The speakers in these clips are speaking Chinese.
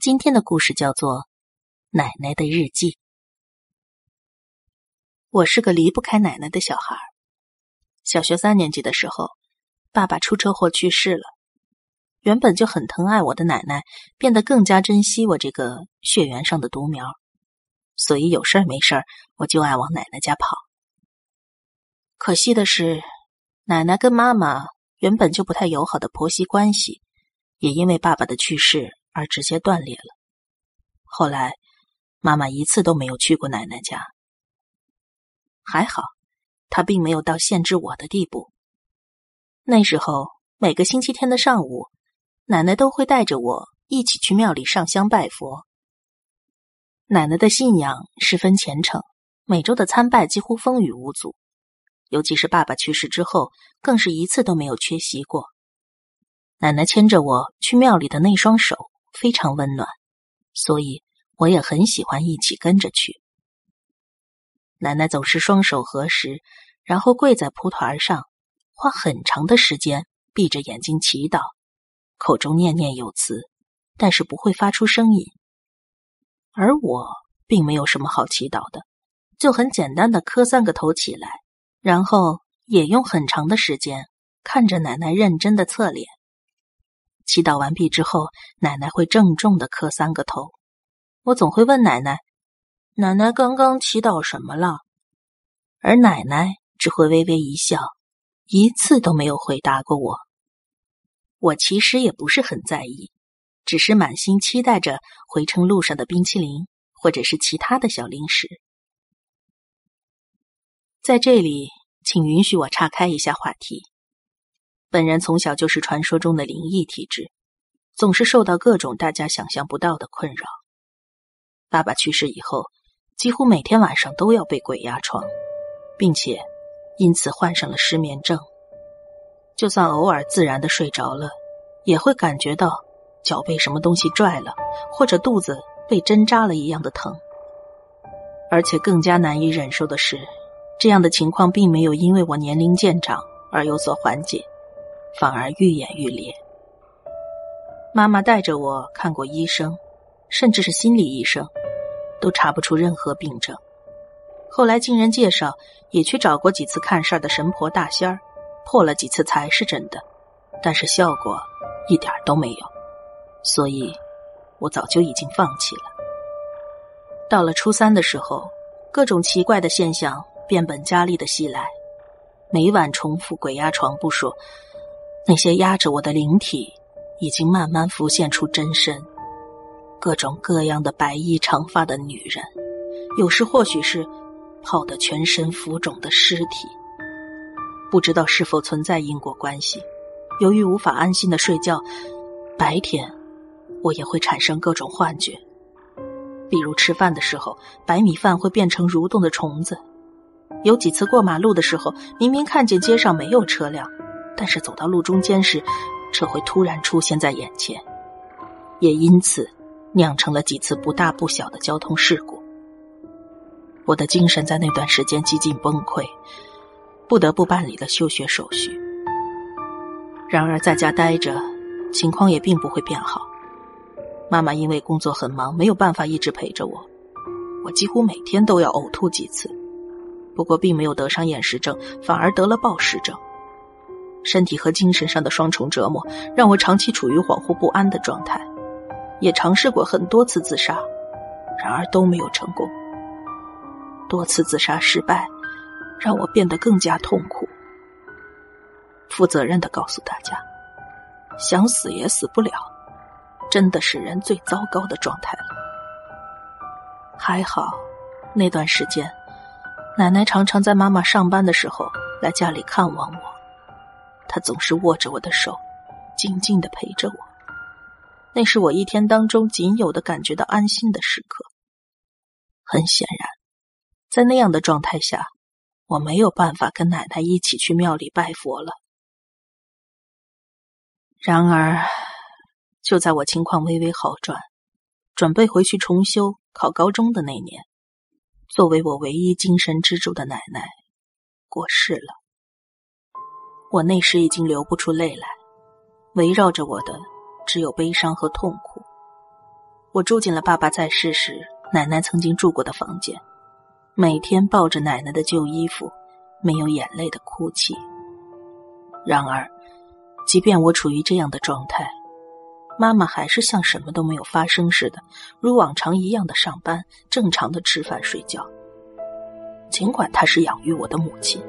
今天的故事叫做《奶奶的日记》。我是个离不开奶奶的小孩。小学三年级的时候，爸爸出车祸去世了。原本就很疼爱我的奶奶，变得更加珍惜我这个血缘上的独苗，所以有事儿没事儿，我就爱往奶奶家跑。可惜的是，奶奶跟妈妈原本就不太友好的婆媳关系，也因为爸爸的去世。而直接断裂了。后来，妈妈一次都没有去过奶奶家。还好，她并没有到限制我的地步。那时候，每个星期天的上午，奶奶都会带着我一起去庙里上香拜佛。奶奶的信仰十分虔诚，每周的参拜几乎风雨无阻。尤其是爸爸去世之后，更是一次都没有缺席过。奶奶牵着我去庙里的那双手。非常温暖，所以我也很喜欢一起跟着去。奶奶总是双手合十，然后跪在蒲团上，花很长的时间闭着眼睛祈祷，口中念念有词，但是不会发出声音。而我并没有什么好祈祷的，就很简单的磕三个头起来，然后也用很长的时间看着奶奶认真的侧脸。祈祷完毕之后，奶奶会郑重的磕三个头。我总会问奶奶：“奶奶刚刚祈祷什么了？”而奶奶只会微微一笑，一次都没有回答过我。我其实也不是很在意，只是满心期待着回程路上的冰淇淋或者是其他的小零食。在这里，请允许我岔开一下话题。本人从小就是传说中的灵异体质，总是受到各种大家想象不到的困扰。爸爸去世以后，几乎每天晚上都要被鬼压床，并且因此患上了失眠症。就算偶尔自然的睡着了，也会感觉到脚被什么东西拽了，或者肚子被针扎了一样的疼。而且更加难以忍受的是，这样的情况并没有因为我年龄渐长而有所缓解。反而愈演愈烈。妈妈带着我看过医生，甚至是心理医生，都查不出任何病症。后来经人介绍，也去找过几次看事儿的神婆大仙儿，破了几次财是真的，但是效果一点都没有。所以，我早就已经放弃了。到了初三的时候，各种奇怪的现象变本加厉的袭来，每晚重复鬼压床不说。那些压着我的灵体，已经慢慢浮现出真身，各种各样的白衣长发的女人，有时或许是泡得全身浮肿的尸体。不知道是否存在因果关系，由于无法安心的睡觉，白天我也会产生各种幻觉，比如吃饭的时候，白米饭会变成蠕动的虫子；有几次过马路的时候，明明看见街上没有车辆。但是走到路中间时，车会突然出现在眼前，也因此酿成了几次不大不小的交通事故。我的精神在那段时间几近崩溃，不得不办理了休学手续。然而在家待着，情况也并不会变好。妈妈因为工作很忙，没有办法一直陪着我，我几乎每天都要呕吐几次。不过并没有得上厌食症，反而得了暴食症。身体和精神上的双重折磨，让我长期处于恍惚不安的状态，也尝试过很多次自杀，然而都没有成功。多次自杀失败，让我变得更加痛苦。负责任的告诉大家，想死也死不了，真的是人最糟糕的状态了。还好，那段时间，奶奶常常在妈妈上班的时候来家里看望我。他总是握着我的手，静静的陪着我，那是我一天当中仅有的感觉到安心的时刻。很显然，在那样的状态下，我没有办法跟奶奶一起去庙里拜佛了。然而，就在我情况微微好转，准备回去重修考高中的那年，作为我唯一精神支柱的奶奶过世了。我那时已经流不出泪来，围绕着我的只有悲伤和痛苦。我住进了爸爸在世时奶奶曾经住过的房间，每天抱着奶奶的旧衣服，没有眼泪的哭泣。然而，即便我处于这样的状态，妈妈还是像什么都没有发生似的，如往常一样的上班，正常的吃饭睡觉。尽管她是养育我的母亲，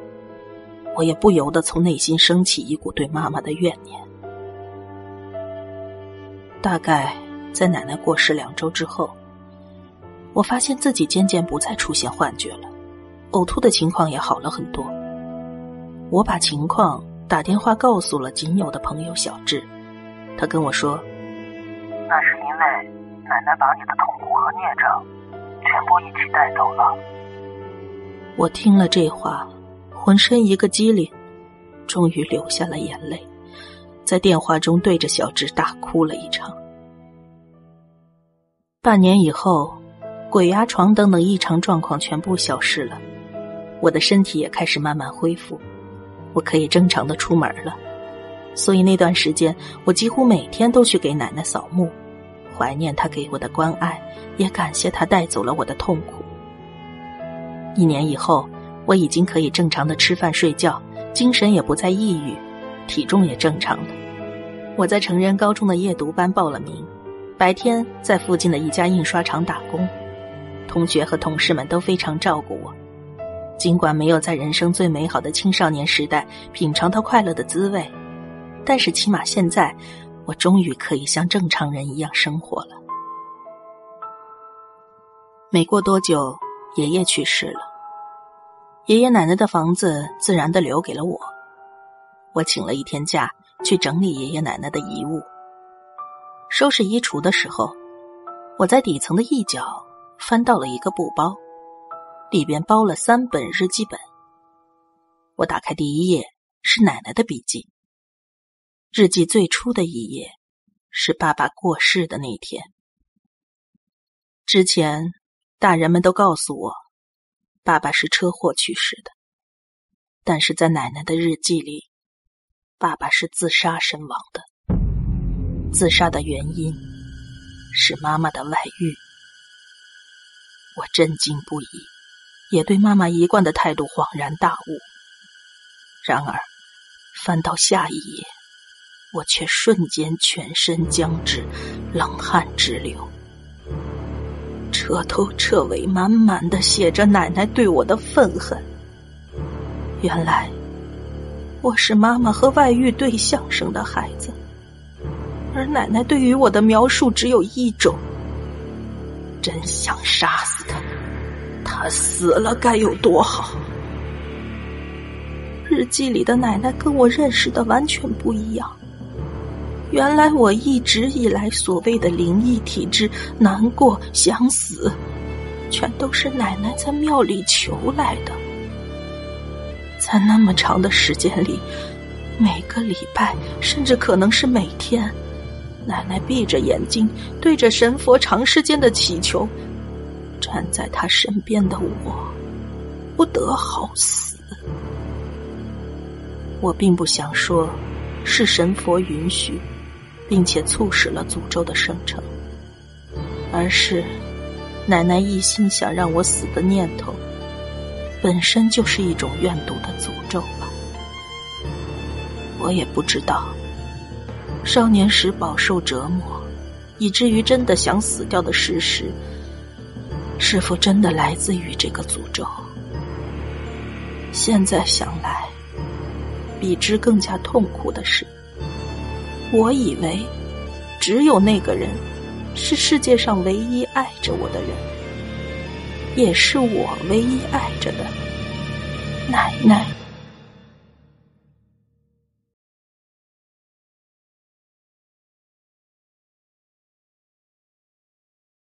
我也不由得从内心升起一股对妈妈的怨念。大概在奶奶过世两周之后，我发现自己渐渐不再出现幻觉了，呕吐的情况也好了很多。我把情况打电话告诉了仅有的朋友小智，他跟我说：“那是因为奶奶把你的痛苦和孽障全部一起带走了。”我听了这话，浑身一个机灵，终于流下了眼泪。在电话中对着小智大哭了一场。半年以后，鬼压床等等异常状况全部消失了，我的身体也开始慢慢恢复，我可以正常的出门了。所以那段时间，我几乎每天都去给奶奶扫墓，怀念她给我的关爱，也感谢她带走了我的痛苦。一年以后，我已经可以正常的吃饭睡觉，精神也不再抑郁，体重也正常了。我在成人高中的夜读班报了名，白天在附近的一家印刷厂打工，同学和同事们都非常照顾我。尽管没有在人生最美好的青少年时代品尝到快乐的滋味，但是起码现在，我终于可以像正常人一样生活了。没过多久，爷爷去世了，爷爷奶奶的房子自然的留给了我，我请了一天假。去整理爷爷奶奶的遗物。收拾衣橱的时候，我在底层的一角翻到了一个布包，里边包了三本日记本。我打开第一页是奶奶的笔记。日记最初的一页是爸爸过世的那天。之前大人们都告诉我，爸爸是车祸去世的，但是在奶奶的日记里。爸爸是自杀身亡的，自杀的原因是妈妈的外遇。我震惊不已，也对妈妈一贯的态度恍然大悟。然而，翻到下一页，我却瞬间全身僵直，冷汗直流，彻头彻尾满满的写着奶奶对我的愤恨。原来。我是妈妈和外遇对象生的孩子，而奶奶对于我的描述只有一种：真想杀死他，他死了该有多好。日记里的奶奶跟我认识的完全不一样。原来我一直以来所谓的灵异体质、难过、想死，全都是奶奶在庙里求来的。在那么长的时间里，每个礼拜，甚至可能是每天，奶奶闭着眼睛，对着神佛长时间的祈求。站在他身边的我，不得好死。我并不想说，是神佛允许，并且促使了诅咒的生成，而是奶奶一心想让我死的念头。本身就是一种怨毒的诅咒吧。我也不知道，少年时饱受折磨，以至于真的想死掉的事实，是否真的来自于这个诅咒？现在想来，比之更加痛苦的是，我以为只有那个人是世界上唯一爱着我的人。也是我唯一爱着的奶奶。